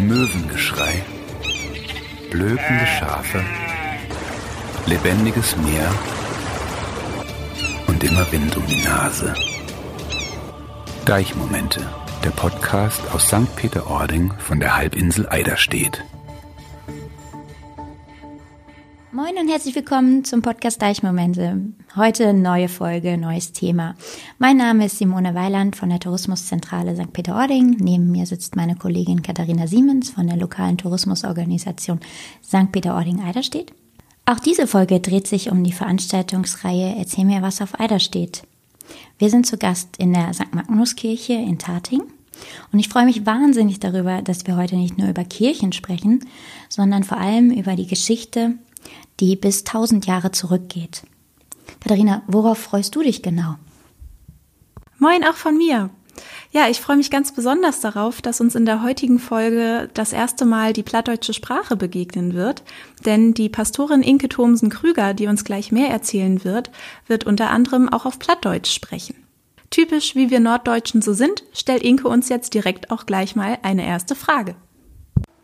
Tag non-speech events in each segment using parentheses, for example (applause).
Möwengeschrei, blökende Schafe, lebendiges Meer und immer Wind um die Nase. Deichmomente, der Podcast aus St. Peter-Ording von der Halbinsel Eiderstedt. Moin und herzlich willkommen zum Podcast Deichmomente. Heute neue Folge, neues Thema. Mein Name ist Simone Weiland von der Tourismuszentrale St. Peter-Ording. Neben mir sitzt meine Kollegin Katharina Siemens von der lokalen Tourismusorganisation St. Peter-Ording-Eiderstedt. Auch diese Folge dreht sich um die Veranstaltungsreihe Erzähl mir was auf Eiderstedt. Wir sind zu Gast in der St. Magnuskirche in Tating. Und ich freue mich wahnsinnig darüber, dass wir heute nicht nur über Kirchen sprechen, sondern vor allem über die Geschichte die bis 1000 Jahre zurückgeht. Katharina, worauf freust du dich genau? Moin auch von mir. Ja, ich freue mich ganz besonders darauf, dass uns in der heutigen Folge das erste Mal die plattdeutsche Sprache begegnen wird, denn die Pastorin Inke Thomsen-Krüger, die uns gleich mehr erzählen wird, wird unter anderem auch auf Plattdeutsch sprechen. Typisch wie wir Norddeutschen so sind, stellt Inke uns jetzt direkt auch gleich mal eine erste Frage.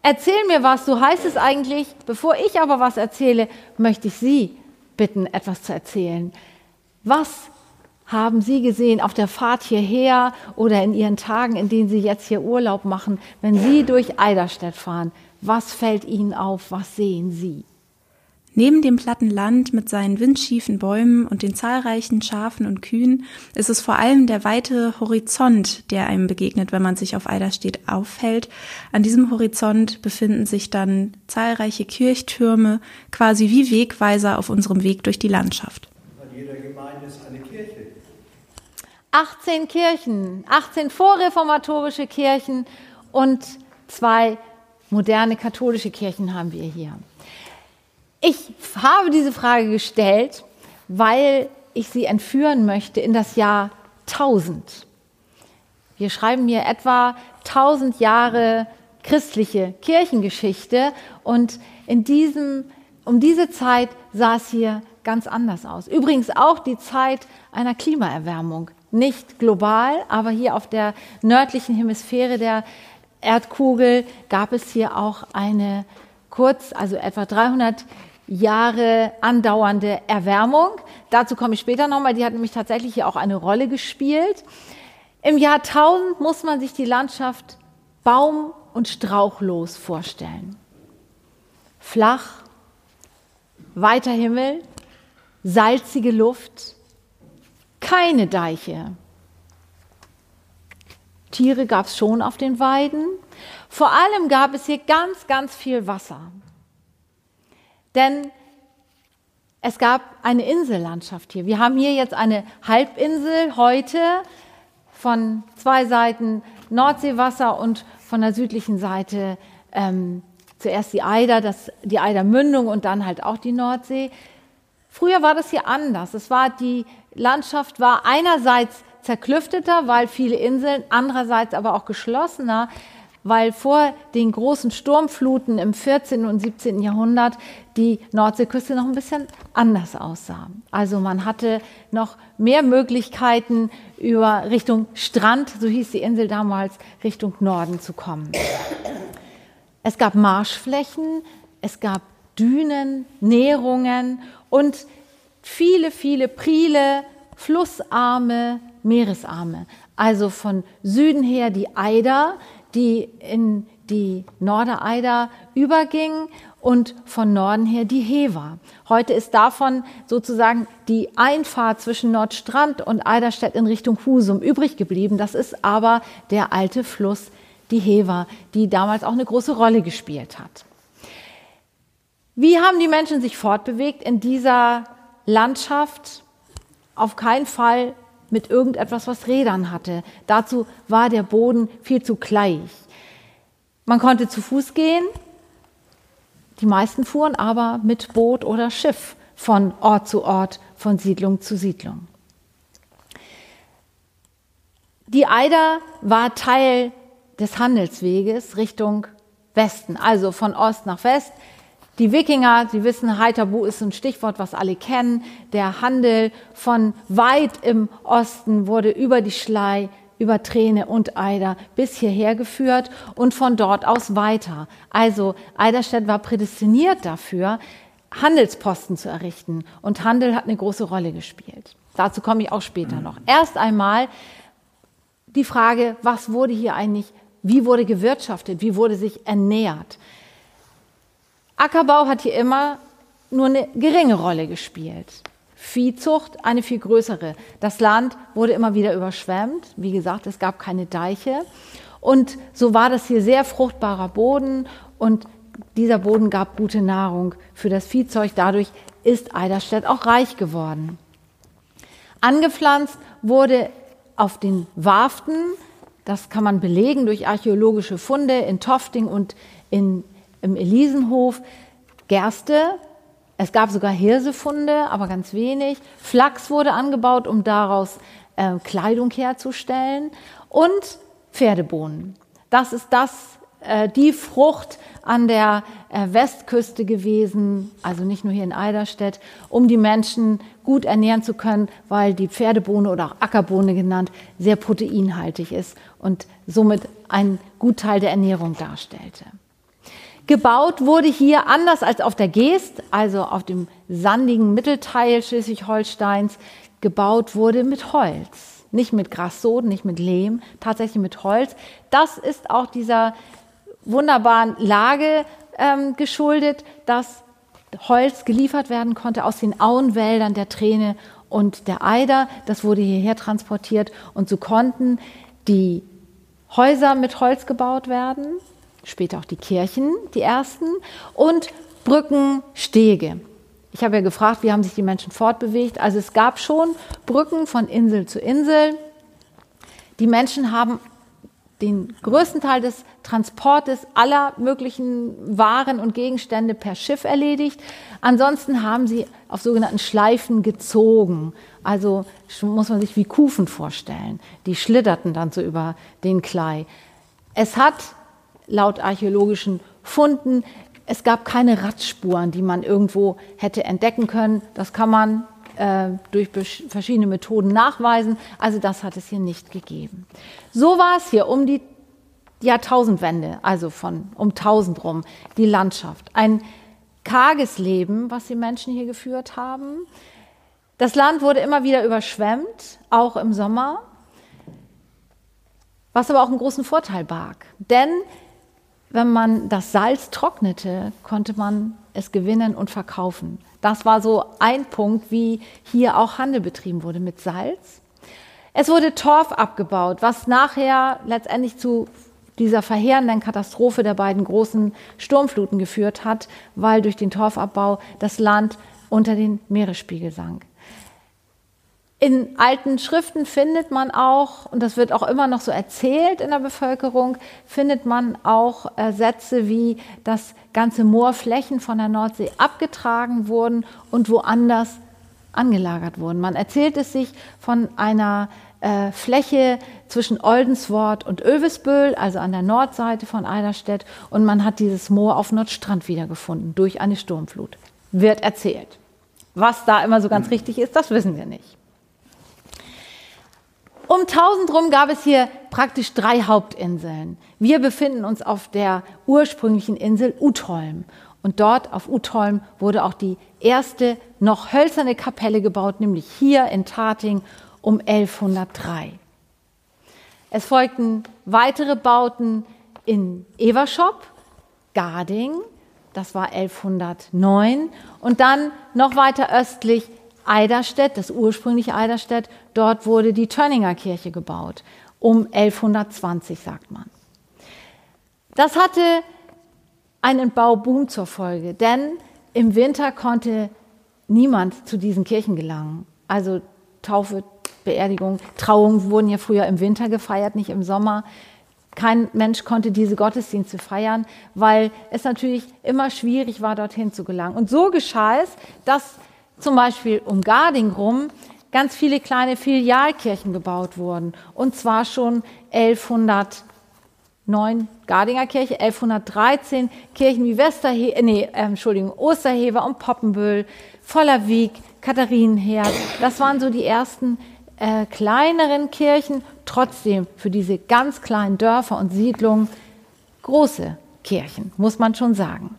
Erzähl mir was, so heißt es eigentlich. Bevor ich aber was erzähle, möchte ich Sie bitten, etwas zu erzählen. Was haben Sie gesehen auf der Fahrt hierher oder in Ihren Tagen, in denen Sie jetzt hier Urlaub machen, wenn Sie durch Eiderstedt fahren? Was fällt Ihnen auf? Was sehen Sie? Neben dem platten Land mit seinen windschiefen Bäumen und den zahlreichen Schafen und Kühen ist es vor allem der weite Horizont, der einem begegnet, wenn man sich auf Eiderstedt aufhält. An diesem Horizont befinden sich dann zahlreiche Kirchtürme, quasi wie Wegweiser auf unserem Weg durch die Landschaft. An jeder Gemeinde ist eine Kirche. 18 Kirchen, 18 vorreformatorische Kirchen und zwei moderne katholische Kirchen haben wir hier. Ich habe diese Frage gestellt, weil ich Sie entführen möchte in das Jahr 1000. Wir schreiben hier etwa 1000 Jahre christliche Kirchengeschichte und in diesem, um diese Zeit sah es hier ganz anders aus. Übrigens auch die Zeit einer Klimaerwärmung. Nicht global, aber hier auf der nördlichen Hemisphäre der Erdkugel gab es hier auch eine kurz, also etwa 300 Jahre andauernde Erwärmung. Dazu komme ich später nochmal. Die hat nämlich tatsächlich hier auch eine Rolle gespielt. Im Jahr 1000 muss man sich die Landschaft baum- und strauchlos vorstellen. Flach, weiter Himmel, salzige Luft, keine Deiche. Tiere gab es schon auf den Weiden, vor allem gab es hier ganz, ganz viel Wasser. Denn es gab eine Insellandschaft hier. Wir haben hier jetzt eine Halbinsel heute von zwei Seiten Nordseewasser und von der südlichen Seite ähm, zuerst die Eider, das, die Eidermündung und dann halt auch die Nordsee. Früher war das hier anders. Es war die Landschaft war einerseits zerklüfteter, weil viele Inseln, andererseits aber auch geschlossener weil vor den großen Sturmfluten im 14. und 17. Jahrhundert die Nordseeküste noch ein bisschen anders aussah. Also man hatte noch mehr Möglichkeiten über Richtung Strand, so hieß die Insel damals, Richtung Norden zu kommen. Es gab Marschflächen, es gab Dünen, Nährungen und viele, viele Priele, Flussarme, Meeresarme. Also von Süden her die Eider, die in die Nordereider überging und von Norden her die Hever. Heute ist davon sozusagen die Einfahrt zwischen Nordstrand und Eiderstedt in Richtung Husum übrig geblieben. Das ist aber der alte Fluss, die Hever, die damals auch eine große Rolle gespielt hat. Wie haben die Menschen sich fortbewegt in dieser Landschaft? Auf keinen Fall mit irgendetwas, was Rädern hatte. Dazu war der Boden viel zu gleich. Man konnte zu Fuß gehen, die meisten fuhren aber mit Boot oder Schiff von Ort zu Ort, von Siedlung zu Siedlung. Die Eider war Teil des Handelsweges Richtung Westen, also von Ost nach West. Die Wikinger, Sie wissen, Heiterbu ist ein Stichwort, was alle kennen. Der Handel von weit im Osten wurde über die Schlei über Träne und Eider bis hierher geführt und von dort aus weiter. Also Eiderstedt war prädestiniert dafür, Handelsposten zu errichten und Handel hat eine große Rolle gespielt. Dazu komme ich auch später noch. Erst einmal die Frage, was wurde hier eigentlich, wie wurde gewirtschaftet, wie wurde sich ernährt. Ackerbau hat hier immer nur eine geringe Rolle gespielt. Viehzucht eine viel größere. Das Land wurde immer wieder überschwemmt. Wie gesagt, es gab keine Deiche. Und so war das hier sehr fruchtbarer Boden und dieser Boden gab gute Nahrung für das Viehzeug. Dadurch ist Eiderstedt auch reich geworden. Angepflanzt wurde auf den Warften, das kann man belegen durch archäologische Funde in Tofting und in, im Elisenhof, Gerste, es gab sogar Hirsefunde, aber ganz wenig. Flachs wurde angebaut, um daraus äh, Kleidung herzustellen. Und Pferdebohnen. Das ist das, äh, die Frucht an der äh, Westküste gewesen, also nicht nur hier in Eiderstedt, um die Menschen gut ernähren zu können, weil die Pferdebohne oder auch Ackerbohne genannt sehr proteinhaltig ist und somit ein Gutteil der Ernährung darstellte. Gebaut wurde hier anders als auf der Geest, also auf dem sandigen Mittelteil Schleswig-Holsteins, gebaut wurde mit Holz. Nicht mit Grassoden, nicht mit Lehm, tatsächlich mit Holz. Das ist auch dieser wunderbaren Lage ähm, geschuldet, dass Holz geliefert werden konnte aus den Auenwäldern der Träne und der Eider. Das wurde hierher transportiert und so konnten die Häuser mit Holz gebaut werden später auch die Kirchen, die ersten, und Brücken, Stege. Ich habe ja gefragt, wie haben sich die Menschen fortbewegt. Also es gab schon Brücken von Insel zu Insel. Die Menschen haben den größten Teil des Transportes aller möglichen Waren und Gegenstände per Schiff erledigt. Ansonsten haben sie auf sogenannten Schleifen gezogen. Also muss man sich wie Kufen vorstellen. Die schlitterten dann so über den Klei. Es hat laut archäologischen Funden. Es gab keine Radspuren, die man irgendwo hätte entdecken können. Das kann man äh, durch verschiedene Methoden nachweisen. Also das hat es hier nicht gegeben. So war es hier um die Jahrtausendwende, also von um 1000 rum, die Landschaft. Ein karges Leben, was die Menschen hier geführt haben. Das Land wurde immer wieder überschwemmt, auch im Sommer, was aber auch einen großen Vorteil barg. Denn wenn man das Salz trocknete, konnte man es gewinnen und verkaufen. Das war so ein Punkt, wie hier auch Handel betrieben wurde mit Salz. Es wurde Torf abgebaut, was nachher letztendlich zu dieser verheerenden Katastrophe der beiden großen Sturmfluten geführt hat, weil durch den Torfabbau das Land unter den Meeresspiegel sank. In alten Schriften findet man auch, und das wird auch immer noch so erzählt in der Bevölkerung, findet man auch äh, Sätze wie, dass ganze Moorflächen von der Nordsee abgetragen wurden und woanders angelagert wurden. Man erzählt es sich von einer äh, Fläche zwischen Oldenswort und Övesböhl, also an der Nordseite von Eiderstedt, und man hat dieses Moor auf Nordstrand wiedergefunden durch eine Sturmflut. Wird erzählt. Was da immer so ganz richtig ist, das wissen wir nicht. Um 1000 rum gab es hier praktisch drei Hauptinseln. Wir befinden uns auf der ursprünglichen Insel Utholm. Und dort auf Utholm wurde auch die erste noch hölzerne Kapelle gebaut, nämlich hier in Tating um 1103. Es folgten weitere Bauten in Everschop, Garding, das war 1109, und dann noch weiter östlich Eiderstedt, das ursprüngliche Eiderstedt, dort wurde die Tönninger Kirche gebaut, um 1120 sagt man. Das hatte einen Bauboom zur Folge, denn im Winter konnte niemand zu diesen Kirchen gelangen. Also Taufe, Beerdigung, Trauung wurden ja früher im Winter gefeiert, nicht im Sommer. Kein Mensch konnte diese Gottesdienste feiern, weil es natürlich immer schwierig war, dorthin zu gelangen. Und so geschah es, dass zum Beispiel um Garding rum ganz viele kleine Filialkirchen gebaut wurden. Und zwar schon 1109 Gardinger Kirche, 1113 Kirchen wie Westerhe äh, nee, äh, Entschuldigung, Osterhever und Poppenbüll, Vollerweg, Katharinenherd. Das waren so die ersten äh, kleineren Kirchen, trotzdem für diese ganz kleinen Dörfer und Siedlungen große Kirchen, muss man schon sagen.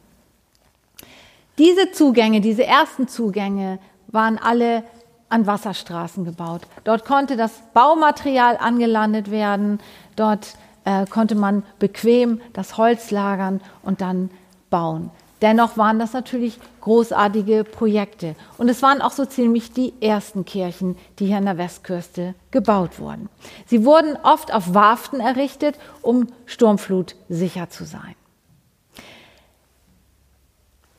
Diese Zugänge, diese ersten Zugänge waren alle an Wasserstraßen gebaut. Dort konnte das Baumaterial angelandet werden, dort äh, konnte man bequem das Holz lagern und dann bauen. Dennoch waren das natürlich großartige Projekte. Und es waren auch so ziemlich die ersten Kirchen, die hier an der Westküste gebaut wurden. Sie wurden oft auf Warften errichtet, um Sturmflut sicher zu sein.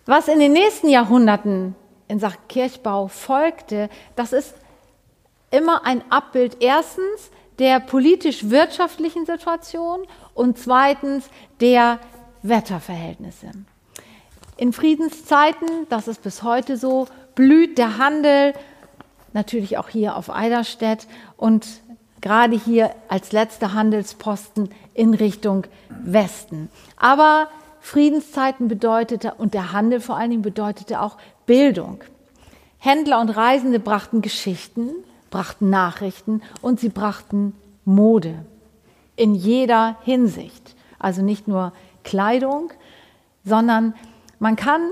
Was in den nächsten Jahrhunderten in Sachen Kirchbau folgte, das ist immer ein Abbild erstens der politisch-wirtschaftlichen Situation und zweitens der Wetterverhältnisse. In Friedenszeiten, das ist bis heute so, blüht der Handel, natürlich auch hier auf Eiderstedt und gerade hier als letzter Handelsposten in Richtung Westen. Aber Friedenszeiten bedeutete und der Handel vor allen Dingen bedeutete auch Bildung. Händler und Reisende brachten Geschichten, brachten Nachrichten und sie brachten Mode in jeder Hinsicht. Also nicht nur Kleidung, sondern man kann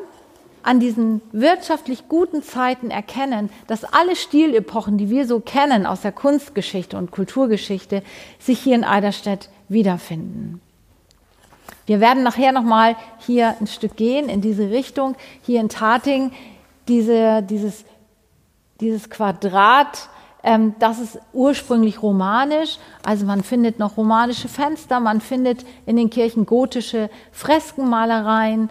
an diesen wirtschaftlich guten Zeiten erkennen, dass alle Stilepochen, die wir so kennen aus der Kunstgeschichte und Kulturgeschichte, sich hier in Eiderstedt wiederfinden. Wir werden nachher nochmal hier ein Stück gehen in diese Richtung. Hier in Tating, diese, dieses, dieses Quadrat, ähm, das ist ursprünglich romanisch. Also man findet noch romanische Fenster, man findet in den Kirchen gotische Freskenmalereien.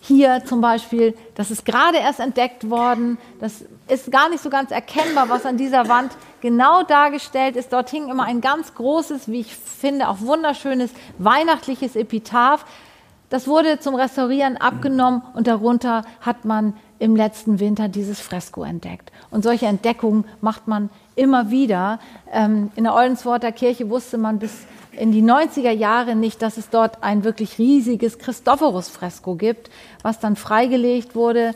Hier zum Beispiel, das ist gerade erst entdeckt worden, das ist gar nicht so ganz erkennbar, was an dieser Wand genau dargestellt ist. Dort hing immer ein ganz großes, wie ich finde, auch wunderschönes weihnachtliches Epitaph. Das wurde zum Restaurieren abgenommen und darunter hat man im letzten Winter dieses Fresko entdeckt. Und solche Entdeckungen macht man immer wieder. Ähm, in der Oldensworter Kirche wusste man bis in die 90er Jahre nicht, dass es dort ein wirklich riesiges Christophorus-Fresko gibt, was dann freigelegt wurde,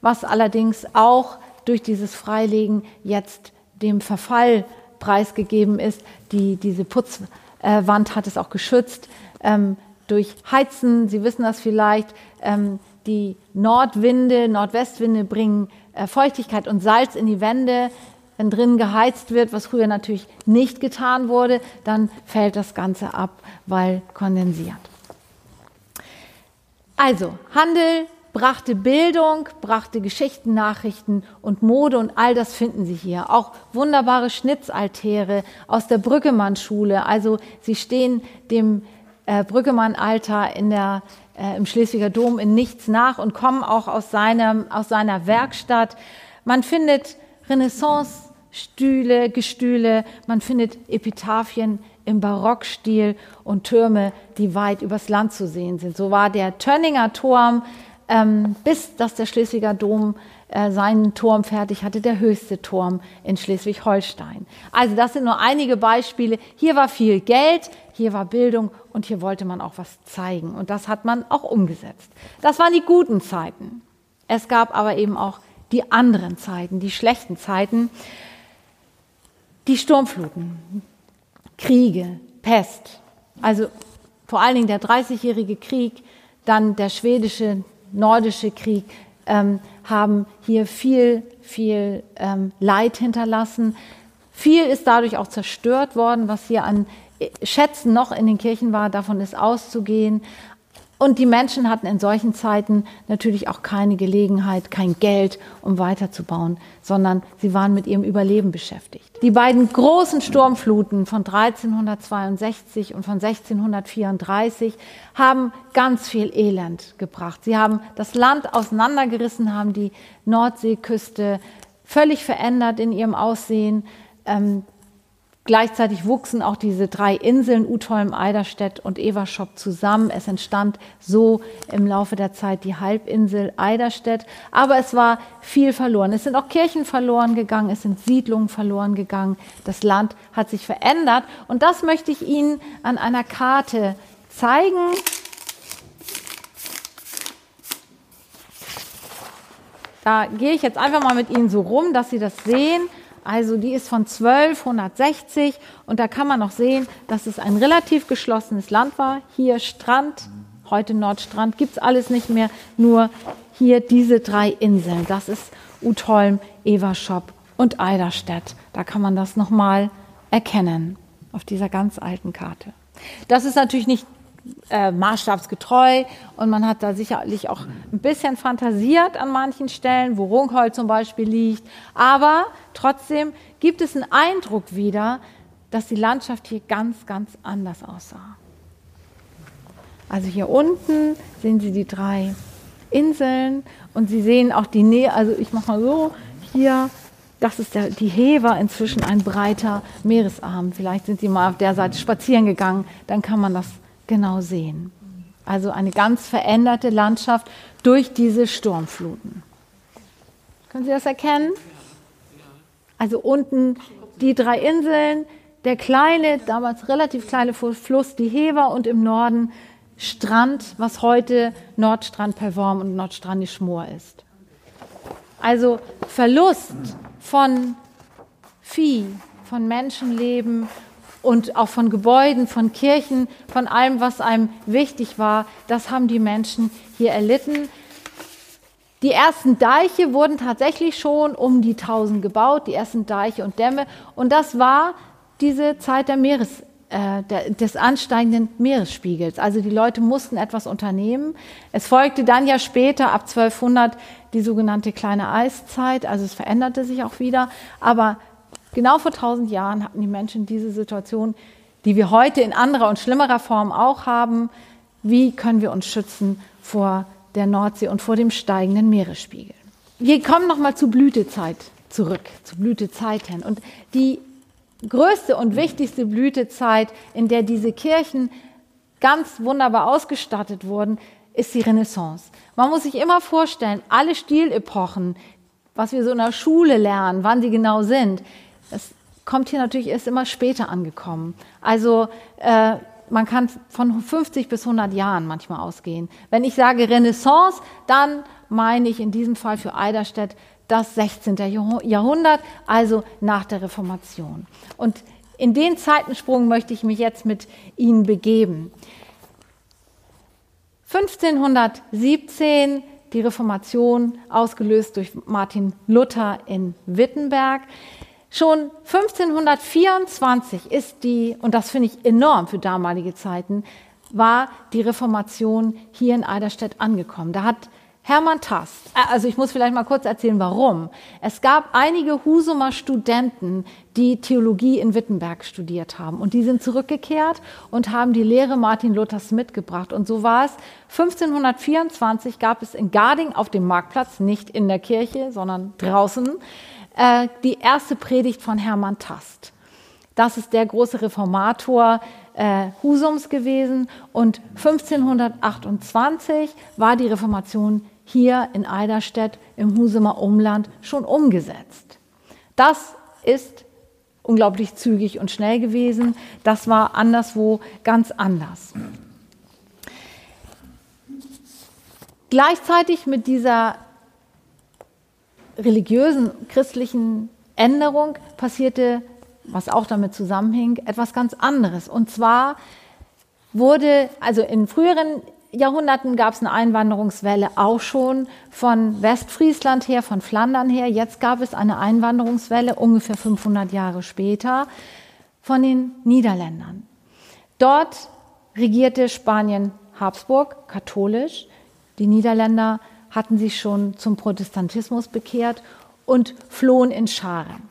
was allerdings auch durch dieses Freilegen jetzt dem Verfall preisgegeben ist. Die, diese Putzwand hat es auch geschützt ähm, durch Heizen. Sie wissen das vielleicht. Ähm, die Nordwinde, Nordwestwinde bringen äh, Feuchtigkeit und Salz in die Wände wenn drin geheizt wird, was früher natürlich nicht getan wurde, dann fällt das Ganze ab, weil kondensiert. Also, Handel brachte Bildung, brachte Geschichten, Nachrichten und Mode und all das finden Sie hier. Auch wunderbare Schnitzaltäre aus der Brückemann-Schule. Also sie stehen dem äh, Brückemann-Alter in der, äh, im Schleswiger Dom in nichts nach und kommen auch aus, seinem, aus seiner Werkstatt. Man findet Renaissance-Stühle, Gestühle, man findet Epitaphien im Barockstil und Türme, die weit übers Land zu sehen sind. So war der Tönninger Turm, ähm, bis dass der Schleswiger Dom äh, seinen Turm fertig hatte, der höchste Turm in Schleswig-Holstein. Also das sind nur einige Beispiele. Hier war viel Geld, hier war Bildung und hier wollte man auch was zeigen. Und das hat man auch umgesetzt. Das waren die guten Zeiten. Es gab aber eben auch die anderen Zeiten, die schlechten Zeiten, die Sturmfluten, Kriege, Pest, also vor allen Dingen der Dreißigjährige Krieg, dann der schwedische, nordische Krieg, ähm, haben hier viel, viel ähm, Leid hinterlassen. Viel ist dadurch auch zerstört worden, was hier an äh, Schätzen noch in den Kirchen war, davon ist auszugehen. Und die Menschen hatten in solchen Zeiten natürlich auch keine Gelegenheit, kein Geld, um weiterzubauen, sondern sie waren mit ihrem Überleben beschäftigt. Die beiden großen Sturmfluten von 1362 und von 1634 haben ganz viel Elend gebracht. Sie haben das Land auseinandergerissen, haben die Nordseeküste völlig verändert in ihrem Aussehen. Ähm, Gleichzeitig wuchsen auch diese drei Inseln, Utholm, Eiderstedt und Everschop zusammen. Es entstand so im Laufe der Zeit die Halbinsel Eiderstedt. Aber es war viel verloren. Es sind auch Kirchen verloren gegangen, es sind Siedlungen verloren gegangen. Das Land hat sich verändert. Und das möchte ich Ihnen an einer Karte zeigen. Da gehe ich jetzt einfach mal mit Ihnen so rum, dass Sie das sehen. Also die ist von 1260 und da kann man noch sehen, dass es ein relativ geschlossenes Land war. Hier Strand, heute Nordstrand, gibt's alles nicht mehr, nur hier diese drei Inseln. Das ist Utholm, Everschop und Eiderstedt. Da kann man das nochmal erkennen auf dieser ganz alten Karte. Das ist natürlich nicht äh, maßstabsgetreu und man hat da sicherlich auch ein bisschen fantasiert an manchen Stellen, wo Runghol zum Beispiel liegt. Aber trotzdem gibt es einen Eindruck wieder, dass die Landschaft hier ganz, ganz anders aussah. Also hier unten sehen Sie die drei Inseln und Sie sehen auch die Nähe, also ich mache mal so, hier, das ist der, die Hever, inzwischen ein breiter Meeresarm. Vielleicht sind Sie mal auf der Seite spazieren gegangen, dann kann man das genau sehen. Also eine ganz veränderte Landschaft durch diese Sturmfluten. Können Sie das erkennen? Also unten die drei Inseln, der kleine, damals relativ kleine Fluss, die Hever und im Norden Strand, was heute Nordstrand Perworm und Nordstrand Schmor ist. Also Verlust von Vieh, von Menschenleben und auch von Gebäuden, von Kirchen, von allem, was einem wichtig war, das haben die Menschen hier erlitten. Die ersten Deiche wurden tatsächlich schon um die 1000 gebaut, die ersten Deiche und Dämme. Und das war diese Zeit der Meeres, äh, der, des ansteigenden Meeresspiegels. Also die Leute mussten etwas unternehmen. Es folgte dann ja später, ab 1200, die sogenannte kleine Eiszeit. Also es veränderte sich auch wieder. Aber Genau vor 1000 Jahren hatten die Menschen diese Situation, die wir heute in anderer und schlimmerer Form auch haben. Wie können wir uns schützen vor der Nordsee und vor dem steigenden Meeresspiegel? Wir kommen nochmal zur Blütezeit zurück, zu Blütezeiten. Und die größte und wichtigste Blütezeit, in der diese Kirchen ganz wunderbar ausgestattet wurden, ist die Renaissance. Man muss sich immer vorstellen, alle Stilepochen, was wir so in der Schule lernen, wann sie genau sind, kommt hier natürlich erst immer später angekommen. Also äh, man kann von 50 bis 100 Jahren manchmal ausgehen. Wenn ich sage Renaissance, dann meine ich in diesem Fall für Eiderstedt das 16. Jahrhundert, also nach der Reformation. Und in den Zeitensprung möchte ich mich jetzt mit Ihnen begeben. 1517 die Reformation, ausgelöst durch Martin Luther in Wittenberg. Schon 1524 ist die, und das finde ich enorm für damalige Zeiten, war die Reformation hier in Eiderstedt angekommen. Da hat Hermann Tast, äh, also ich muss vielleicht mal kurz erzählen, warum. Es gab einige Husumer Studenten, die Theologie in Wittenberg studiert haben und die sind zurückgekehrt und haben die Lehre Martin Luthers mitgebracht. Und so war es. 1524 gab es in Garding auf dem Marktplatz, nicht in der Kirche, sondern draußen, äh, die erste Predigt von Hermann Tast. Das ist der große Reformator äh, Husums gewesen. Und 1528 war die Reformation hier in Eiderstedt im Husumer Umland schon umgesetzt. Das ist unglaublich zügig und schnell gewesen. Das war anderswo ganz anders. Gleichzeitig mit dieser religiösen, christlichen Änderung passierte, was auch damit zusammenhing, etwas ganz anderes. Und zwar wurde, also in früheren Jahrhunderten gab es eine Einwanderungswelle auch schon von Westfriesland her, von Flandern her. Jetzt gab es eine Einwanderungswelle ungefähr 500 Jahre später von den Niederländern. Dort regierte Spanien Habsburg katholisch. Die Niederländer hatten sich schon zum Protestantismus bekehrt und flohen in Scharen.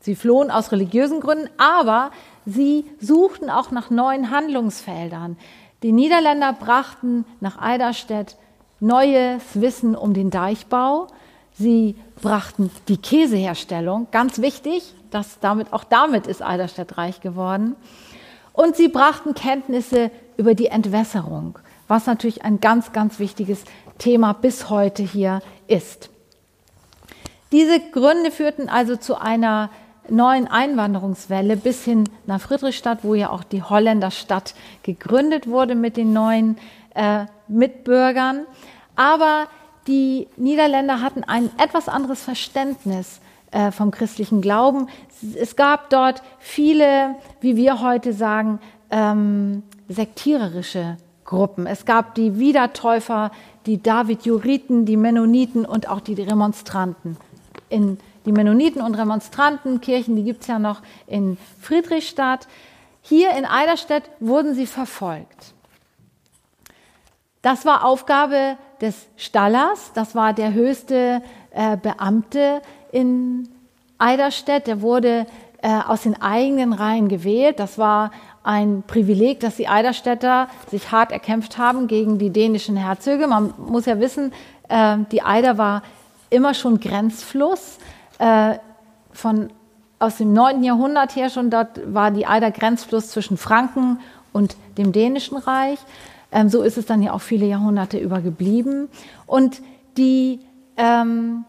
Sie flohen aus religiösen Gründen, aber sie suchten auch nach neuen Handlungsfeldern. Die Niederländer brachten nach Eiderstedt neues Wissen um den Deichbau. Sie brachten die Käseherstellung, ganz wichtig, dass damit, auch damit ist Eiderstedt reich geworden. Und sie brachten Kenntnisse über die Entwässerung, was natürlich ein ganz, ganz wichtiges Thema bis heute hier ist. Diese Gründe führten also zu einer neuen Einwanderungswelle bis hin nach Friedrichstadt, wo ja auch die Holländerstadt gegründet wurde mit den neuen äh, Mitbürgern. Aber die Niederländer hatten ein etwas anderes Verständnis äh, vom christlichen Glauben. Es gab dort viele, wie wir heute sagen, ähm, sektiererische Gruppen. Es gab die Wiedertäufer, die David-Juriten, die Mennoniten und auch die Remonstranten. In die Mennoniten und Remonstrantenkirchen, die gibt es ja noch in Friedrichstadt. Hier in Eiderstedt wurden sie verfolgt. Das war Aufgabe des Stallers, das war der höchste äh, Beamte in Eiderstedt, der wurde äh, aus den eigenen Reihen gewählt. Das war ein Privileg, dass die Eiderstädter sich hart erkämpft haben gegen die dänischen Herzöge. Man muss ja wissen, äh, die Eider war immer schon Grenzfluss. Äh, von, aus dem 9. Jahrhundert her schon, dort war die Eider Grenzfluss zwischen Franken und dem dänischen Reich. Ähm, so ist es dann ja auch viele Jahrhunderte über geblieben. Und die ähm,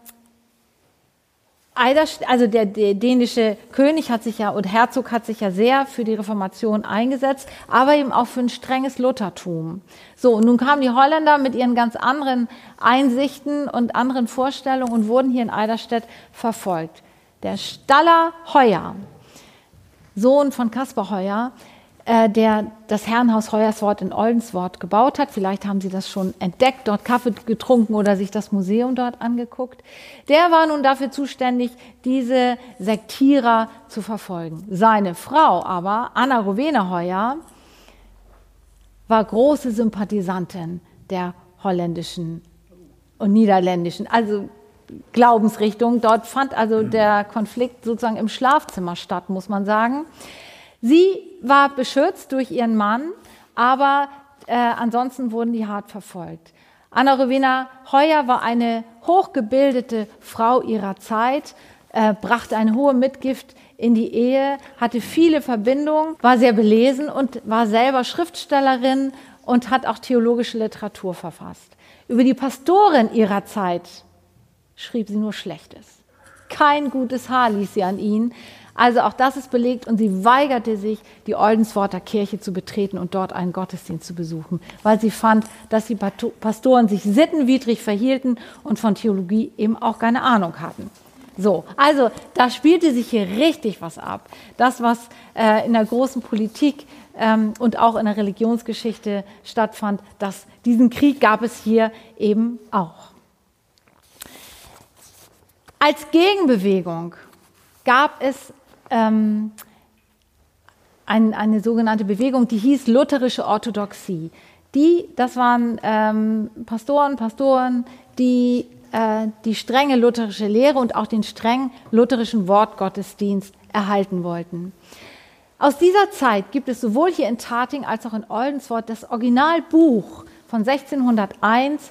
also der, der, dänische König hat sich ja und Herzog hat sich ja sehr für die Reformation eingesetzt, aber eben auch für ein strenges Luthertum. So, und nun kamen die Holländer mit ihren ganz anderen Einsichten und anderen Vorstellungen und wurden hier in Eiderstedt verfolgt. Der Staller Heuer, Sohn von Kaspar Heuer, der das Herrenhaus Heuerswort in Oldenswort gebaut hat. Vielleicht haben Sie das schon entdeckt, dort Kaffee getrunken oder sich das Museum dort angeguckt. Der war nun dafür zuständig, diese Sektierer zu verfolgen. Seine Frau aber, Anna Rowena Heuer, war große Sympathisantin der holländischen und niederländischen, also Glaubensrichtung. Dort fand also der Konflikt sozusagen im Schlafzimmer statt, muss man sagen. Sie war beschützt durch ihren Mann, aber äh, ansonsten wurden die hart verfolgt. Anna Rowena Heuer war eine hochgebildete Frau ihrer Zeit, äh, brachte eine hohe Mitgift in die Ehe, hatte viele Verbindungen, war sehr belesen und war selber Schriftstellerin und hat auch theologische Literatur verfasst. Über die Pastorin ihrer Zeit schrieb sie nur Schlechtes. Kein gutes Haar ließ sie an ihn. Also auch das ist belegt und sie weigerte sich, die Oldensworter Kirche zu betreten und dort einen Gottesdienst zu besuchen, weil sie fand, dass die Pastoren sich sittenwidrig verhielten und von Theologie eben auch keine Ahnung hatten. So, also da spielte sich hier richtig was ab. Das, was äh, in der großen Politik ähm, und auch in der Religionsgeschichte stattfand, dass diesen Krieg gab es hier eben auch. Als Gegenbewegung gab es ähm, ein, eine sogenannte Bewegung, die hieß lutherische Orthodoxie. Die, das waren ähm, Pastoren, Pastoren, die äh, die strenge lutherische Lehre und auch den streng lutherischen Wortgottesdienst erhalten wollten. Aus dieser Zeit gibt es sowohl hier in Tating als auch in Oldenswort das Originalbuch von 1601,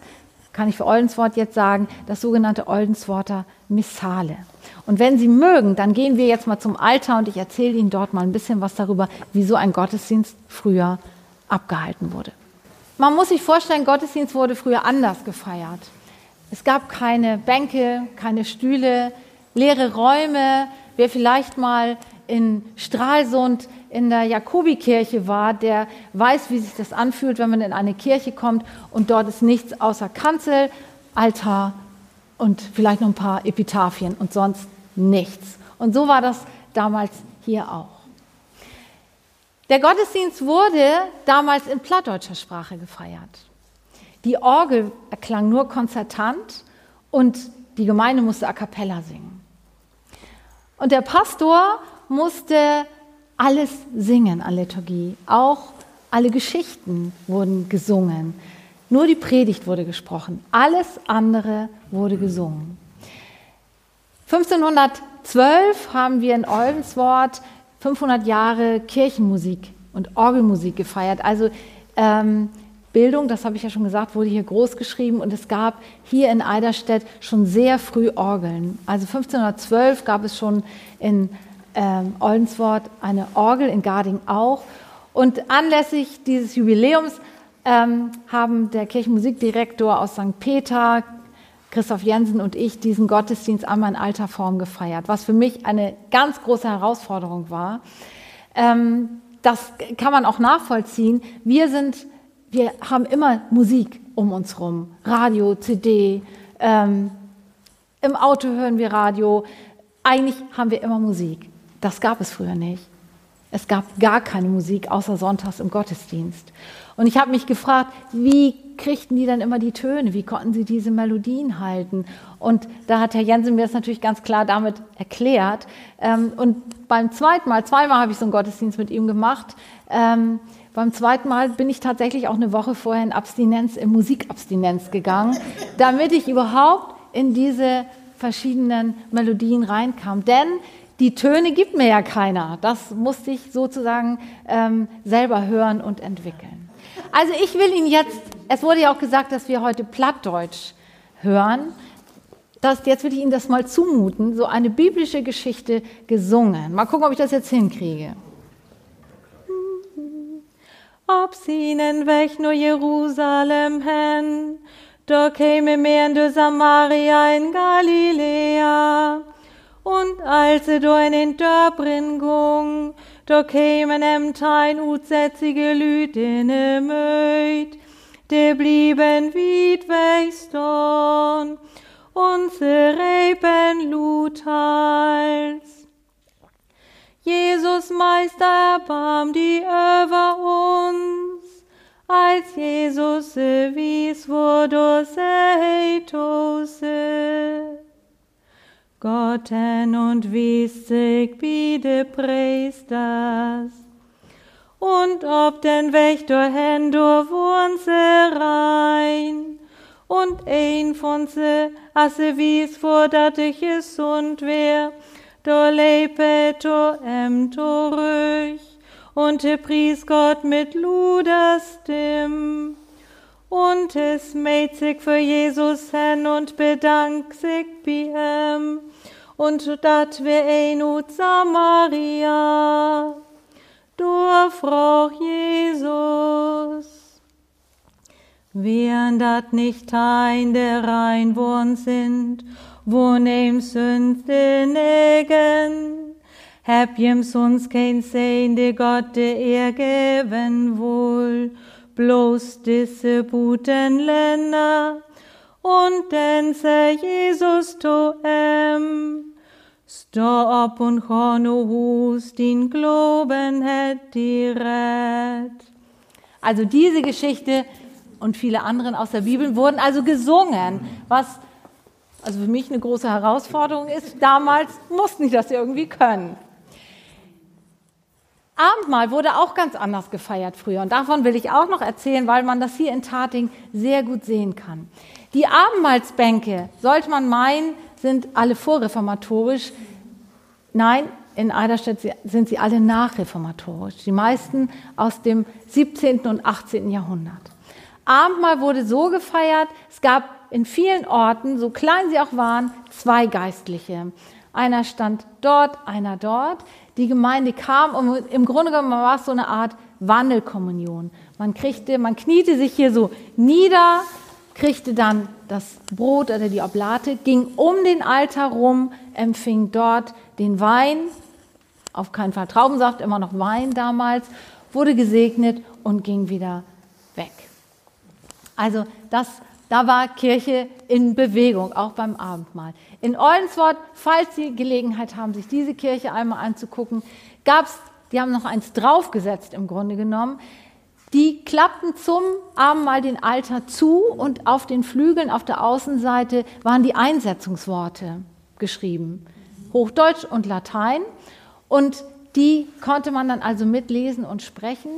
kann ich für Oldenswort jetzt sagen, das sogenannte Oldensworter Missale. Und wenn Sie mögen, dann gehen wir jetzt mal zum Altar und ich erzähle Ihnen dort mal ein bisschen was darüber, wieso ein Gottesdienst früher abgehalten wurde. Man muss sich vorstellen, Gottesdienst wurde früher anders gefeiert. Es gab keine Bänke, keine Stühle, leere Räume. Wer vielleicht mal in Stralsund in der Jakobikirche war, der weiß, wie sich das anfühlt, wenn man in eine Kirche kommt und dort ist nichts außer Kanzel, Altar und vielleicht noch ein paar Epitaphien und sonst nichts. Und so war das damals hier auch. Der Gottesdienst wurde damals in plattdeutscher Sprache gefeiert. Die Orgel erklang nur konzertant und die Gemeinde musste a cappella singen. Und der Pastor musste alles singen an Liturgie. Auch alle Geschichten wurden gesungen. Nur die Predigt wurde gesprochen. Alles andere wurde gesungen. 1512 haben wir in Olvenswort 500 Jahre Kirchenmusik und Orgelmusik gefeiert. Also ähm, Bildung, das habe ich ja schon gesagt, wurde hier groß geschrieben und es gab hier in Eiderstedt schon sehr früh Orgeln. Also 1512 gab es schon in ähm, Oldenswort eine Orgel, in Garding auch. Und anlässlich dieses Jubiläums ähm, haben der Kirchenmusikdirektor aus St. Peter, Christoph Jensen und ich diesen Gottesdienst einmal in alter Form gefeiert, was für mich eine ganz große Herausforderung war. Ähm, das kann man auch nachvollziehen. Wir sind, wir haben immer Musik um uns rum, Radio, CD, ähm, im Auto hören wir Radio, eigentlich haben wir immer Musik. Das gab es früher nicht. Es gab gar keine Musik außer sonntags im Gottesdienst. Und ich habe mich gefragt, wie kriegten die dann immer die Töne? Wie konnten sie diese Melodien halten? Und da hat Herr Jensen mir das natürlich ganz klar damit erklärt. Ähm, und beim zweiten Mal, zweimal habe ich so einen Gottesdienst mit ihm gemacht. Ähm, beim zweiten Mal bin ich tatsächlich auch eine Woche vorher in Abstinenz, in Musikabstinenz gegangen, damit ich überhaupt in diese verschiedenen Melodien reinkam. Denn die Töne gibt mir ja keiner. Das musste ich sozusagen ähm, selber hören und entwickeln. Also ich will Ihnen jetzt, es wurde ja auch gesagt, dass wir heute Plattdeutsch hören. Das, jetzt will ich Ihnen das mal zumuten, so eine biblische Geschichte gesungen. Mal gucken, ob ich das jetzt hinkriege. Ob sie ihnen weg nur Jerusalem hen, da käme mehr in Samaria in Galiläa. Und als do in den Dörbrin gung, da kämen em Tein utsätzige Lüt in Möd, de blieben weit wegstånd, und sie reben Luthals. Jesus Meister, erbarm die über uns, als Jesus wies, wo du seitose. Gotten und wies sich biede Priesters. Und ob den Wächter durch wohn se rein, und ein von se, as se wies vor, dat ich gesund wär, do lebet to em to ruhig, und te pries Gott mit luder Stimm. Und es mäht sich für Jesus hin und bedankt sich bei ihm. Und dat wir ein ut Samaria. Du froch Jesus. Wären dat nicht ein der rein wohn sind, wo nehm Sünde negen, hab jems uns kein Sein, de Gott de er geben wohl, bloß diese guten Länder, und denn se Jesus to em, stå upp und hono hus, din Globen het direkt. Also diese Geschichte und viele anderen aus der Bibel wurden also gesungen, was also für mich eine große Herausforderung ist. Damals mussten die das irgendwie können. Abendmahl wurde auch ganz anders gefeiert früher. Und davon will ich auch noch erzählen, weil man das hier in Tating sehr gut sehen kann. Die Abendmahlsbänke, sollte man meinen, sind alle vorreformatorisch. Nein, in Eiderstedt sind sie alle nachreformatorisch. Die meisten aus dem 17. und 18. Jahrhundert. Abendmahl wurde so gefeiert, es gab in vielen Orten, so klein sie auch waren, zwei Geistliche. Einer stand dort, einer dort. Die Gemeinde kam und im Grunde genommen war es so eine Art Wandelkommunion. Man kriegte, man kniete sich hier so nieder, kriegte dann das Brot oder die Oblate, ging um den Altar rum, empfing dort den Wein, auf keinen Fall Traubensaft, immer noch Wein damals, wurde gesegnet und ging wieder weg. Also das, da war Kirche in Bewegung, auch beim Abendmahl. In Oldenswort, falls Sie Gelegenheit haben, sich diese Kirche einmal anzugucken, gab es, die haben noch eins draufgesetzt im Grunde genommen, die klappten zum Abendmahl den Altar zu und auf den Flügeln auf der Außenseite waren die Einsetzungsworte geschrieben. Hochdeutsch und Latein. Und die konnte man dann also mitlesen und sprechen.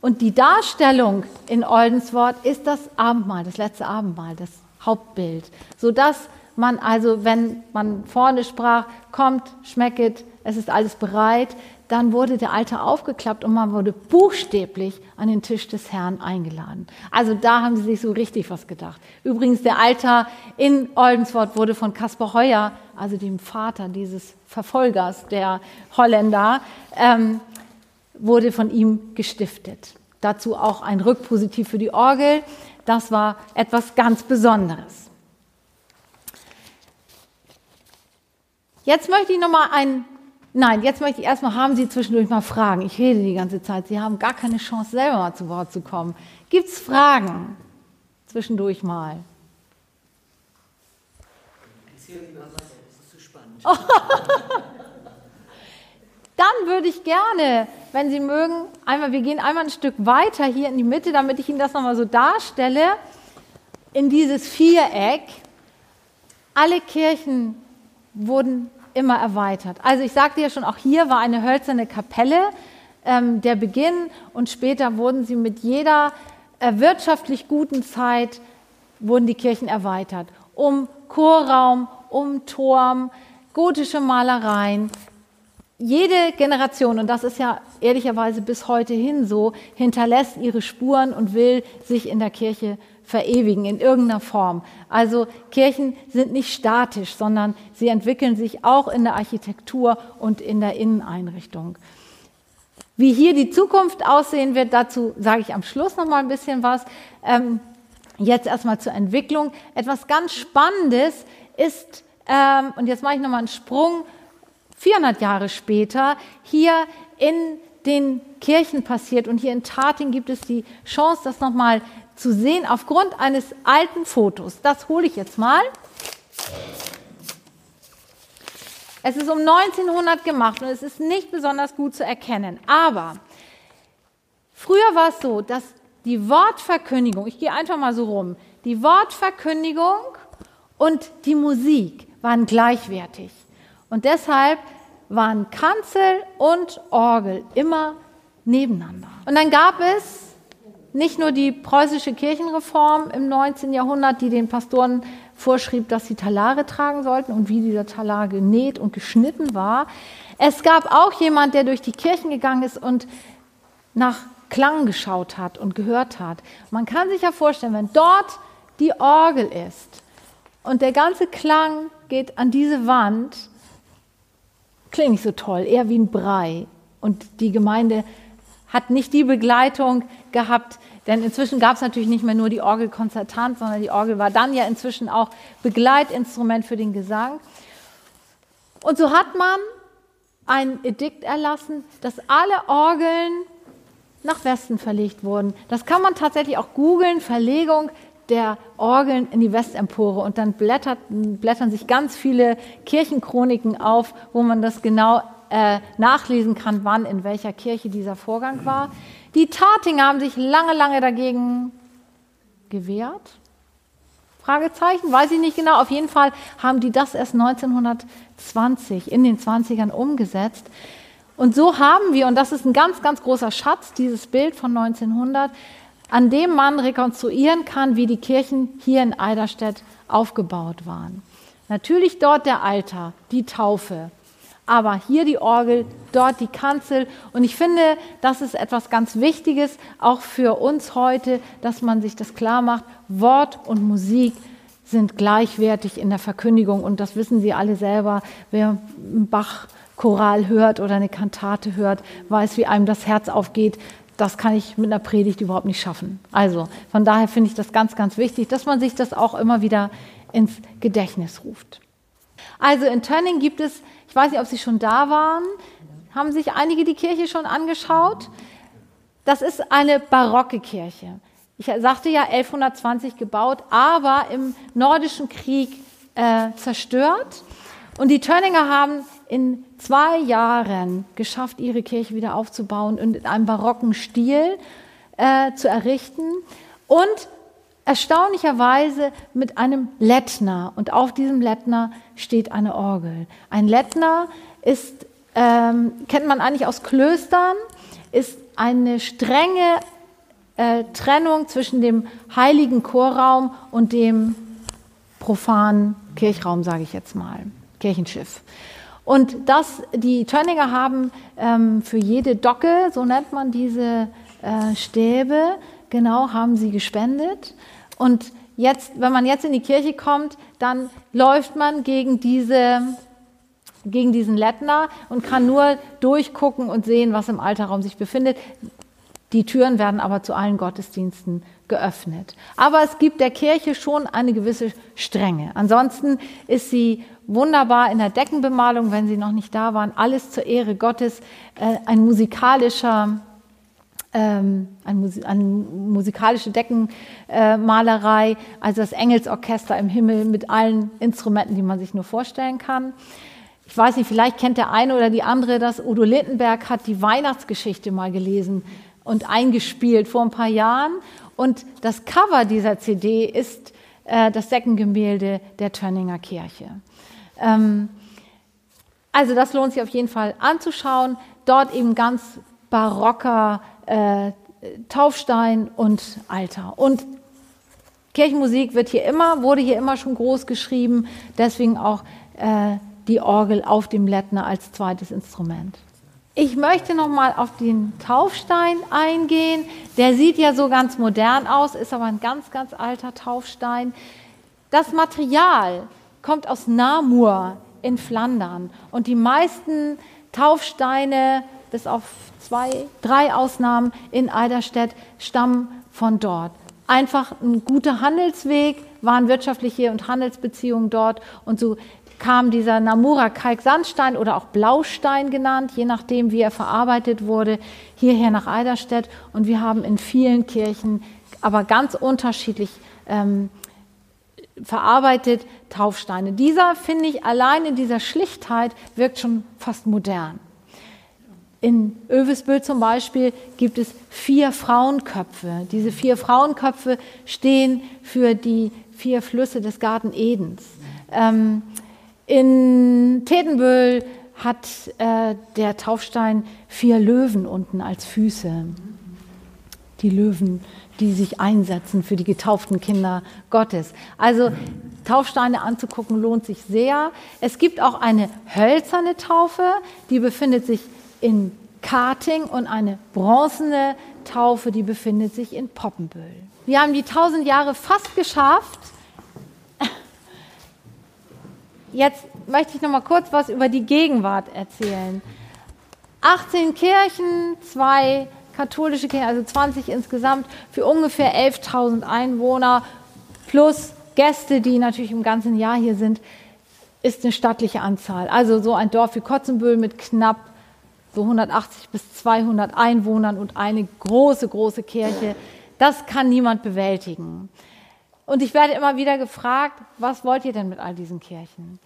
Und die Darstellung in Oldenswort ist das Abendmahl, das letzte Abendmahl, das Hauptbild, sodass man also, wenn man vorne sprach, kommt, schmecket, es ist alles bereit, dann wurde der Altar aufgeklappt und man wurde buchstäblich an den Tisch des Herrn eingeladen. Also da haben sie sich so richtig was gedacht. Übrigens, der Altar in Oldenswort wurde von Caspar Heuer, also dem Vater dieses Verfolgers der Holländer, ähm, wurde von ihm gestiftet. Dazu auch ein Rückpositiv für die Orgel. Das war etwas ganz Besonderes. Jetzt möchte ich noch mal ein Nein, jetzt möchte ich erstmal, haben Sie zwischendurch mal Fragen? Ich rede die ganze Zeit. Sie haben gar keine Chance, selber mal zu Wort zu kommen. Gibt es Fragen? Zwischendurch mal. (laughs) Dann würde ich gerne, wenn Sie mögen, einmal, wir gehen einmal ein Stück weiter hier in die Mitte, damit ich Ihnen das nochmal so darstelle, in dieses Viereck. Alle Kirchen wurden immer erweitert. Also ich sagte ja schon, auch hier war eine hölzerne Kapelle ähm, der Beginn und später wurden sie mit jeder äh, wirtschaftlich guten Zeit, wurden die Kirchen erweitert. Um Chorraum, um Turm, gotische Malereien, jede Generation, und das ist ja ehrlicherweise bis heute hin so, hinterlässt ihre Spuren und will sich in der Kirche verewigen, in irgendeiner Form. Also Kirchen sind nicht statisch, sondern sie entwickeln sich auch in der Architektur und in der Inneneinrichtung. Wie hier die Zukunft aussehen wird, dazu sage ich am Schluss noch mal ein bisschen was. Ähm, jetzt erstmal zur Entwicklung. Etwas ganz Spannendes ist, ähm, und jetzt mache ich noch mal einen Sprung 400 Jahre später hier in den Kirchen passiert. Und hier in Tating gibt es die Chance, das nochmal zu sehen aufgrund eines alten Fotos. Das hole ich jetzt mal. Es ist um 1900 gemacht und es ist nicht besonders gut zu erkennen. Aber früher war es so, dass die Wortverkündigung, ich gehe einfach mal so rum, die Wortverkündigung und die Musik waren gleichwertig. Und deshalb waren Kanzel und Orgel immer nebeneinander. Und dann gab es nicht nur die preußische Kirchenreform im 19. Jahrhundert, die den Pastoren vorschrieb, dass sie Talare tragen sollten und wie dieser Talar genäht und geschnitten war. Es gab auch jemand, der durch die Kirchen gegangen ist und nach Klang geschaut hat und gehört hat. Man kann sich ja vorstellen, wenn dort die Orgel ist und der ganze Klang geht an diese Wand, klingt nicht so toll, eher wie ein Brei. Und die Gemeinde hat nicht die Begleitung gehabt, denn inzwischen gab es natürlich nicht mehr nur die Orgel konzertant, sondern die Orgel war dann ja inzwischen auch Begleitinstrument für den Gesang. Und so hat man ein Edikt erlassen, dass alle Orgeln nach Westen verlegt wurden. Das kann man tatsächlich auch googeln, Verlegung der Orgeln in die Westempore und dann blättert, blättern sich ganz viele Kirchenchroniken auf, wo man das genau äh, nachlesen kann, wann in welcher Kirche dieser Vorgang war. Die Tatinger haben sich lange, lange dagegen gewehrt. Fragezeichen, weiß ich nicht genau. Auf jeden Fall haben die das erst 1920 in den 20ern umgesetzt. Und so haben wir, und das ist ein ganz, ganz großer Schatz, dieses Bild von 1900, an dem man rekonstruieren kann, wie die Kirchen hier in Eiderstedt aufgebaut waren. Natürlich dort der Altar, die Taufe, aber hier die Orgel, dort die Kanzel. Und ich finde, das ist etwas ganz Wichtiges, auch für uns heute, dass man sich das klar macht. Wort und Musik sind gleichwertig in der Verkündigung und das wissen Sie alle selber. Wer einen Bach-Choral hört oder eine Kantate hört, weiß, wie einem das Herz aufgeht, das kann ich mit einer Predigt überhaupt nicht schaffen. Also von daher finde ich das ganz, ganz wichtig, dass man sich das auch immer wieder ins Gedächtnis ruft. Also in Tönning gibt es, weiß nicht, ob Sie schon da waren, haben sich einige die Kirche schon angeschaut? Das ist eine barocke Kirche. Ich sagte ja 1120 gebaut, aber im Nordischen Krieg äh, zerstört. Und die Tönninger haben in zwei Jahren geschafft, ihre Kirche wieder aufzubauen und in einem barocken Stil äh, zu errichten. Und erstaunlicherweise mit einem Lettner. Und auf diesem Lettner steht eine Orgel. Ein Lettner ist, ähm, kennt man eigentlich aus Klöstern, ist eine strenge äh, Trennung zwischen dem heiligen Chorraum und dem profanen Kirchraum, sage ich jetzt mal, Kirchenschiff. Und das, die Tönninger haben ähm, für jede Docke, so nennt man diese äh, Stäbe, genau, haben sie gespendet. Und jetzt, wenn man jetzt in die Kirche kommt, dann läuft man gegen diese gegen diesen Lettner und kann nur durchgucken und sehen, was im Alterraum sich befindet. Die Türen werden aber zu allen Gottesdiensten geöffnet. Aber es gibt der Kirche schon eine gewisse Strenge. Ansonsten ist sie wunderbar in der Deckenbemalung, wenn Sie noch nicht da waren, alles zur Ehre Gottes, äh, ein musikalischer, ähm, ein, eine musikalische Deckenmalerei, also das Engelsorchester im Himmel mit allen Instrumenten, die man sich nur vorstellen kann. Ich weiß nicht, vielleicht kennt der eine oder die andere das. Udo Littenberg hat die Weihnachtsgeschichte mal gelesen und eingespielt vor ein paar Jahren. Und das Cover dieser CD ist äh, das Deckengemälde der Tönninger Kirche. Ähm, also das lohnt sich auf jeden Fall anzuschauen. Dort eben ganz barocker äh, Taufstein und Alter. Und Kirchenmusik wird hier immer, wurde hier immer schon groß geschrieben, deswegen auch äh, die Orgel auf dem Lettner als zweites Instrument. Ich möchte noch mal auf den Taufstein eingehen. Der sieht ja so ganz modern aus, ist aber ein ganz, ganz alter Taufstein. Das Material kommt aus Namur in Flandern und die meisten Taufsteine, bis auf zwei, drei Ausnahmen in Eiderstedt, stammen von dort. Einfach ein guter Handelsweg, waren wirtschaftliche und Handelsbeziehungen dort und so kam dieser Namura Kalksandstein oder auch Blaustein genannt, je nachdem, wie er verarbeitet wurde, hierher nach Eiderstedt. Und wir haben in vielen Kirchen, aber ganz unterschiedlich ähm, verarbeitet, Taufsteine. Dieser, finde ich, allein in dieser Schlichtheit wirkt schon fast modern. In Övesbüll zum Beispiel gibt es vier Frauenköpfe. Diese vier Frauenköpfe stehen für die vier Flüsse des Garten Edens. Ähm, in Tedenböhl hat äh, der Taufstein vier Löwen unten als Füße. Die Löwen, die sich einsetzen für die getauften Kinder Gottes. Also Taufsteine anzugucken lohnt sich sehr. Es gibt auch eine hölzerne Taufe, die befindet sich in Karting und eine bronzene Taufe, die befindet sich in Poppenbüll. Wir haben die tausend Jahre fast geschafft. Jetzt möchte ich noch mal kurz was über die Gegenwart erzählen. 18 Kirchen, zwei katholische Kirchen, also 20 insgesamt, für ungefähr 11.000 Einwohner plus Gäste, die natürlich im ganzen Jahr hier sind, ist eine stattliche Anzahl. Also so ein Dorf wie Kotzenbüll mit knapp so 180 bis 200 Einwohnern und eine große, große Kirche, das kann niemand bewältigen. Und ich werde immer wieder gefragt, was wollt ihr denn mit all diesen Kirchen?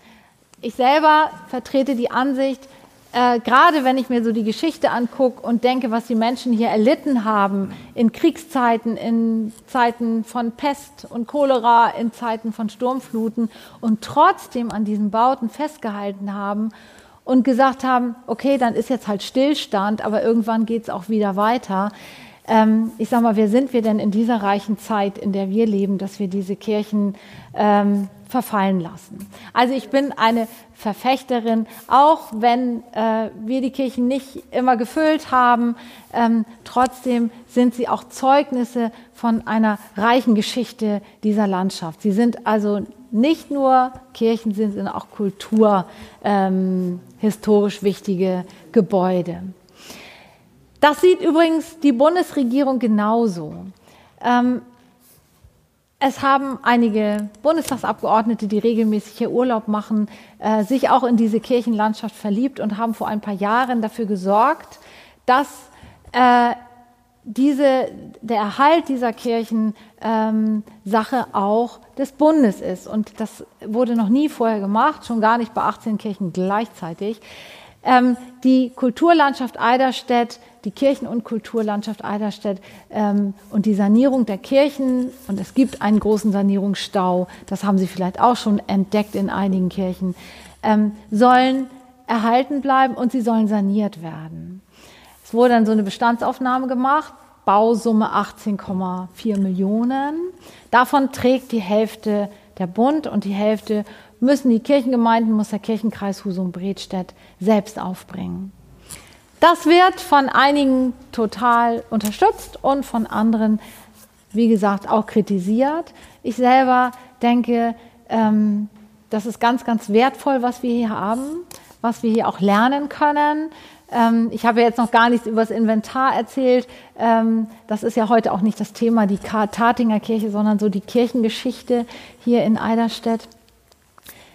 Ich selber vertrete die Ansicht, äh, gerade wenn ich mir so die Geschichte angucke und denke, was die Menschen hier erlitten haben in Kriegszeiten, in Zeiten von Pest und Cholera, in Zeiten von Sturmfluten und trotzdem an diesen Bauten festgehalten haben und gesagt haben, okay, dann ist jetzt halt Stillstand, aber irgendwann geht es auch wieder weiter. Ähm, ich sage mal, wer sind wir denn in dieser reichen Zeit, in der wir leben, dass wir diese Kirchen ähm, verfallen lassen? Also ich bin eine Verfechterin, auch wenn äh, wir die Kirchen nicht immer gefüllt haben, ähm, trotzdem sind sie auch Zeugnisse von einer reichen Geschichte dieser Landschaft. Sie sind also nicht nur Kirchen, sie sind auch kulturhistorisch ähm, wichtige Gebäude. Das sieht übrigens die Bundesregierung genauso. Ähm, es haben einige Bundestagsabgeordnete, die regelmäßig hier Urlaub machen, äh, sich auch in diese Kirchenlandschaft verliebt und haben vor ein paar Jahren dafür gesorgt, dass äh, diese, der Erhalt dieser Kirchen ähm, Sache auch des Bundes ist. Und das wurde noch nie vorher gemacht, schon gar nicht bei 18 Kirchen gleichzeitig. Ähm, die Kulturlandschaft Eiderstedt die Kirchen- und Kulturlandschaft Eiderstedt ähm, und die Sanierung der Kirchen. Und es gibt einen großen Sanierungsstau, das haben Sie vielleicht auch schon entdeckt in einigen Kirchen, ähm, sollen erhalten bleiben und sie sollen saniert werden. Es wurde dann so eine Bestandsaufnahme gemacht, Bausumme 18,4 Millionen. Davon trägt die Hälfte der Bund und die Hälfte müssen die Kirchengemeinden, muss der Kirchenkreis Husum-Bredstedt selbst aufbringen. Das wird von einigen total unterstützt und von anderen, wie gesagt, auch kritisiert. Ich selber denke, ähm, das ist ganz, ganz wertvoll, was wir hier haben, was wir hier auch lernen können. Ähm, ich habe jetzt noch gar nichts über das Inventar erzählt. Ähm, das ist ja heute auch nicht das Thema, die Tatinger Kirche, sondern so die Kirchengeschichte hier in Eiderstedt.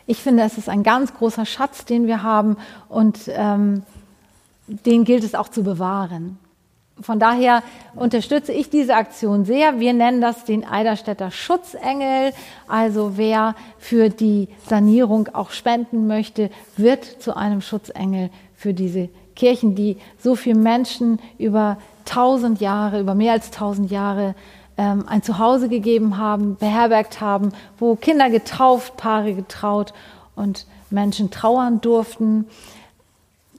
Ich finde, es ist ein ganz großer Schatz, den wir haben und ähm, den gilt es auch zu bewahren. von daher unterstütze ich diese Aktion sehr. Wir nennen das den Eiderstädter Schutzengel. Also wer für die Sanierung auch spenden möchte, wird zu einem Schutzengel für diese Kirchen, die so viele Menschen über tausend Jahre, über mehr als tausend Jahre ähm, ein Zuhause gegeben haben, beherbergt haben, wo Kinder getauft, Paare getraut und Menschen trauern durften.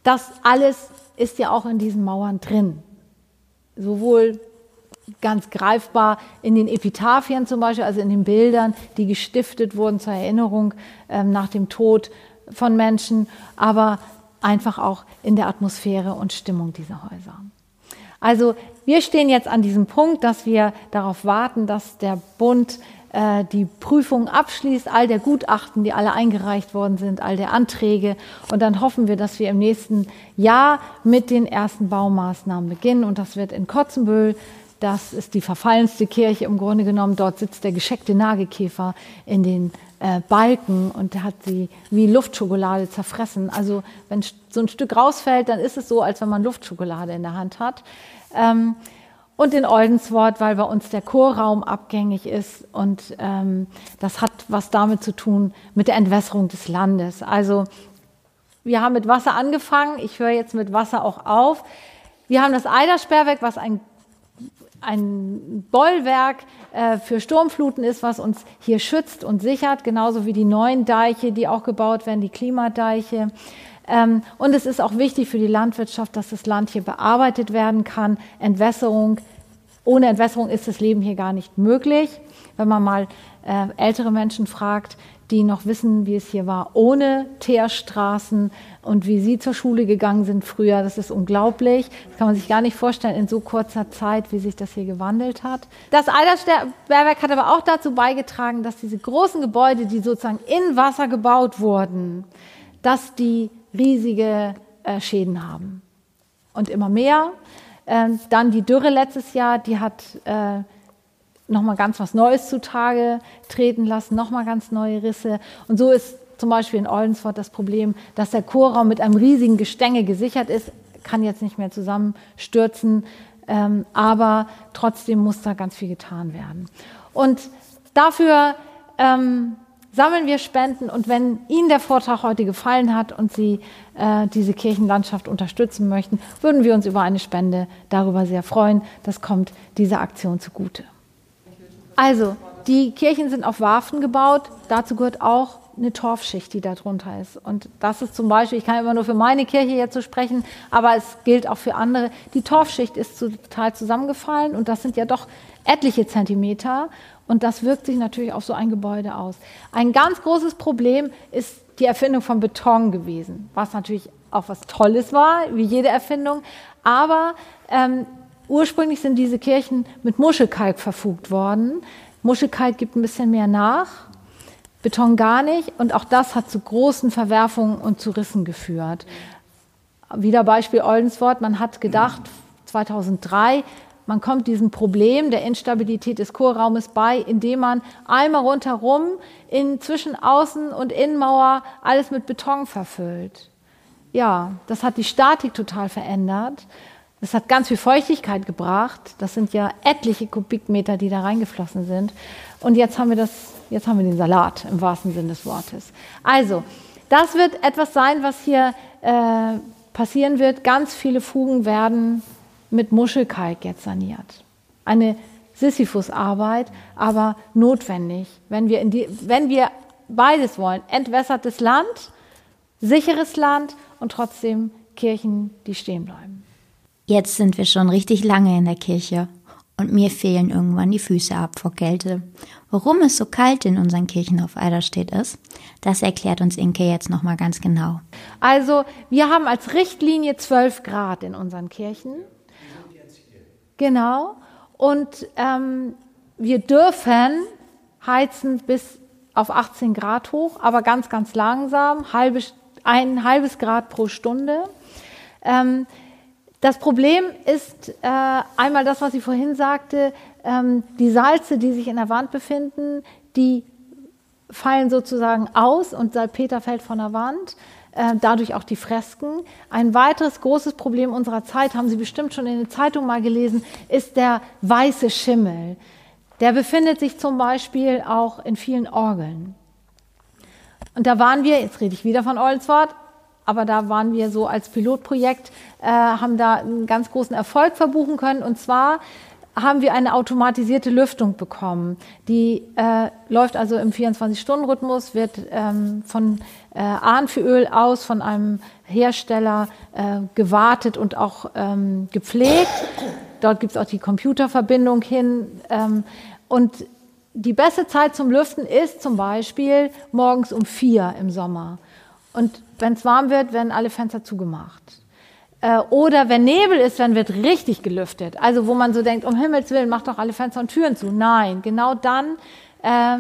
Das alles ist ja auch in diesen Mauern drin sowohl ganz greifbar in den Epitaphien zum Beispiel, also in den Bildern, die gestiftet wurden zur Erinnerung ähm, nach dem Tod von Menschen, aber einfach auch in der Atmosphäre und Stimmung dieser Häuser. Also wir stehen jetzt an diesem Punkt, dass wir darauf warten, dass der Bund äh, die Prüfung abschließt, all der Gutachten, die alle eingereicht worden sind, all der Anträge. Und dann hoffen wir, dass wir im nächsten Jahr mit den ersten Baumaßnahmen beginnen. Und das wird in Kotzenbüll. Das ist die verfallenste Kirche im Grunde genommen. Dort sitzt der gescheckte Nagelkäfer in den äh, Balken und hat sie wie Luftschokolade zerfressen. Also wenn so ein Stück rausfällt, dann ist es so, als wenn man Luftschokolade in der Hand hat. Ähm, und in Oldenswort, weil bei uns der Chorraum abgängig ist und ähm, das hat was damit zu tun mit der Entwässerung des Landes. Also wir haben mit Wasser angefangen, ich höre jetzt mit Wasser auch auf. Wir haben das Eidersperrwerk, was ein, ein Bollwerk äh, für Sturmfluten ist, was uns hier schützt und sichert, genauso wie die neuen Deiche, die auch gebaut werden, die Klimadeiche. Ähm, und es ist auch wichtig für die Landwirtschaft, dass das Land hier bearbeitet werden kann. Entwässerung. Ohne Entwässerung ist das Leben hier gar nicht möglich. Wenn man mal äh, ältere Menschen fragt, die noch wissen, wie es hier war, ohne Teerstraßen und wie sie zur Schule gegangen sind früher. Das ist unglaublich. Das kann man sich gar nicht vorstellen in so kurzer Zeit, wie sich das hier gewandelt hat. Das Eidersbergwerk hat aber auch dazu beigetragen, dass diese großen Gebäude, die sozusagen in Wasser gebaut wurden, dass die riesige äh, Schäden haben. Und immer mehr. Ähm, dann die Dürre letztes Jahr, die hat äh, nochmal ganz was Neues zutage treten lassen, nochmal ganz neue Risse. Und so ist zum Beispiel in Oldensford das Problem, dass der Chorraum mit einem riesigen Gestänge gesichert ist, kann jetzt nicht mehr zusammenstürzen, ähm, aber trotzdem muss da ganz viel getan werden. Und dafür ähm, sammeln wir Spenden und wenn Ihnen der Vortrag heute gefallen hat und Sie äh, diese Kirchenlandschaft unterstützen möchten, würden wir uns über eine Spende darüber sehr freuen. Das kommt dieser Aktion zugute. Also, die Kirchen sind auf Warfen gebaut. Dazu gehört auch eine Torfschicht, die da drunter ist. Und das ist zum Beispiel, ich kann immer nur für meine Kirche jetzt so sprechen, aber es gilt auch für andere. Die Torfschicht ist total zusammengefallen und das sind ja doch etliche Zentimeter. Und das wirkt sich natürlich auf so ein Gebäude aus. Ein ganz großes Problem ist die Erfindung von Beton gewesen, was natürlich auch was Tolles war, wie jede Erfindung. Aber ähm, ursprünglich sind diese Kirchen mit Muschelkalk verfugt worden. Muschelkalk gibt ein bisschen mehr nach, Beton gar nicht. Und auch das hat zu großen Verwerfungen und zu Rissen geführt. Wieder Beispiel Oldenswort. Man hat gedacht, 2003, man kommt diesem Problem der Instabilität des Chorraumes bei, indem man einmal rundherum in zwischen Außen- und Innenmauer alles mit Beton verfüllt. Ja, das hat die Statik total verändert. Das hat ganz viel Feuchtigkeit gebracht. Das sind ja etliche Kubikmeter, die da reingeflossen sind. Und jetzt haben wir das, jetzt haben wir den Salat im wahrsten Sinne des Wortes. Also, das wird etwas sein, was hier äh, passieren wird. Ganz viele Fugen werden mit Muschelkalk jetzt saniert. Eine Sisyphus-Arbeit, aber notwendig, wenn wir, die, wenn wir beides wollen. Entwässertes Land, sicheres Land und trotzdem Kirchen, die stehen bleiben. Jetzt sind wir schon richtig lange in der Kirche und mir fehlen irgendwann die Füße ab vor Kälte. Warum es so kalt in unseren Kirchen auf Eiderstedt ist, das erklärt uns Inke jetzt nochmal ganz genau. Also, wir haben als Richtlinie 12 Grad in unseren Kirchen. Genau. Und ähm, wir dürfen heizen bis auf 18 Grad hoch, aber ganz, ganz langsam, halbe, ein halbes Grad pro Stunde. Ähm, das Problem ist äh, einmal das, was ich vorhin sagte, ähm, die Salze, die sich in der Wand befinden, die fallen sozusagen aus und Salpeter fällt von der Wand. Äh, dadurch auch die Fresken. Ein weiteres großes Problem unserer Zeit, haben Sie bestimmt schon in der Zeitung mal gelesen, ist der weiße Schimmel. Der befindet sich zum Beispiel auch in vielen Orgeln. Und da waren wir, jetzt rede ich wieder von Olswort, aber da waren wir so als Pilotprojekt, äh, haben da einen ganz großen Erfolg verbuchen können. Und zwar haben wir eine automatisierte Lüftung bekommen. Die äh, läuft also im 24-Stunden-Rhythmus, wird ähm, von äh, Ahnfüöl aus von einem Hersteller äh, gewartet und auch ähm, gepflegt. Dort gibt es auch die Computerverbindung hin. Ähm, und die beste Zeit zum Lüften ist zum Beispiel morgens um vier im Sommer. Und wenn es warm wird, werden alle Fenster zugemacht. Äh, oder wenn Nebel ist, dann wird richtig gelüftet. Also wo man so denkt, um Himmels Willen, macht doch alle Fenster und Türen zu. Nein, genau dann äh,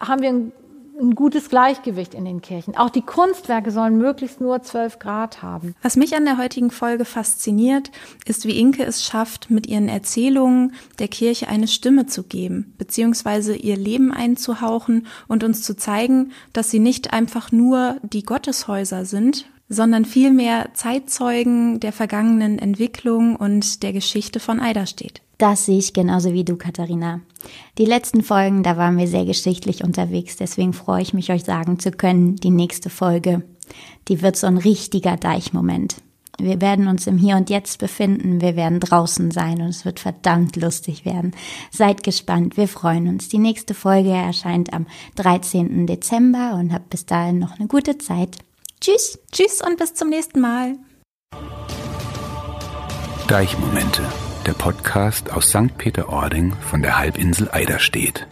haben wir ein, ein gutes Gleichgewicht in den Kirchen. Auch die Kunstwerke sollen möglichst nur 12 Grad haben. Was mich an der heutigen Folge fasziniert, ist, wie Inke es schafft, mit ihren Erzählungen der Kirche eine Stimme zu geben, beziehungsweise ihr Leben einzuhauchen und uns zu zeigen, dass sie nicht einfach nur die Gotteshäuser sind, sondern vielmehr Zeitzeugen der vergangenen Entwicklung und der Geschichte von Eiderstedt. Das sehe ich genauso wie du, Katharina. Die letzten Folgen, da waren wir sehr geschichtlich unterwegs, deswegen freue ich mich, euch sagen zu können, die nächste Folge, die wird so ein richtiger Deichmoment. Wir werden uns im Hier und Jetzt befinden, wir werden draußen sein und es wird verdammt lustig werden. Seid gespannt, wir freuen uns. Die nächste Folge erscheint am 13. Dezember und habt bis dahin noch eine gute Zeit. Tschüss. Tschüss und bis zum nächsten Mal. Deichmomente, der Podcast aus St. Peter-Ording von der Halbinsel Eiderstedt.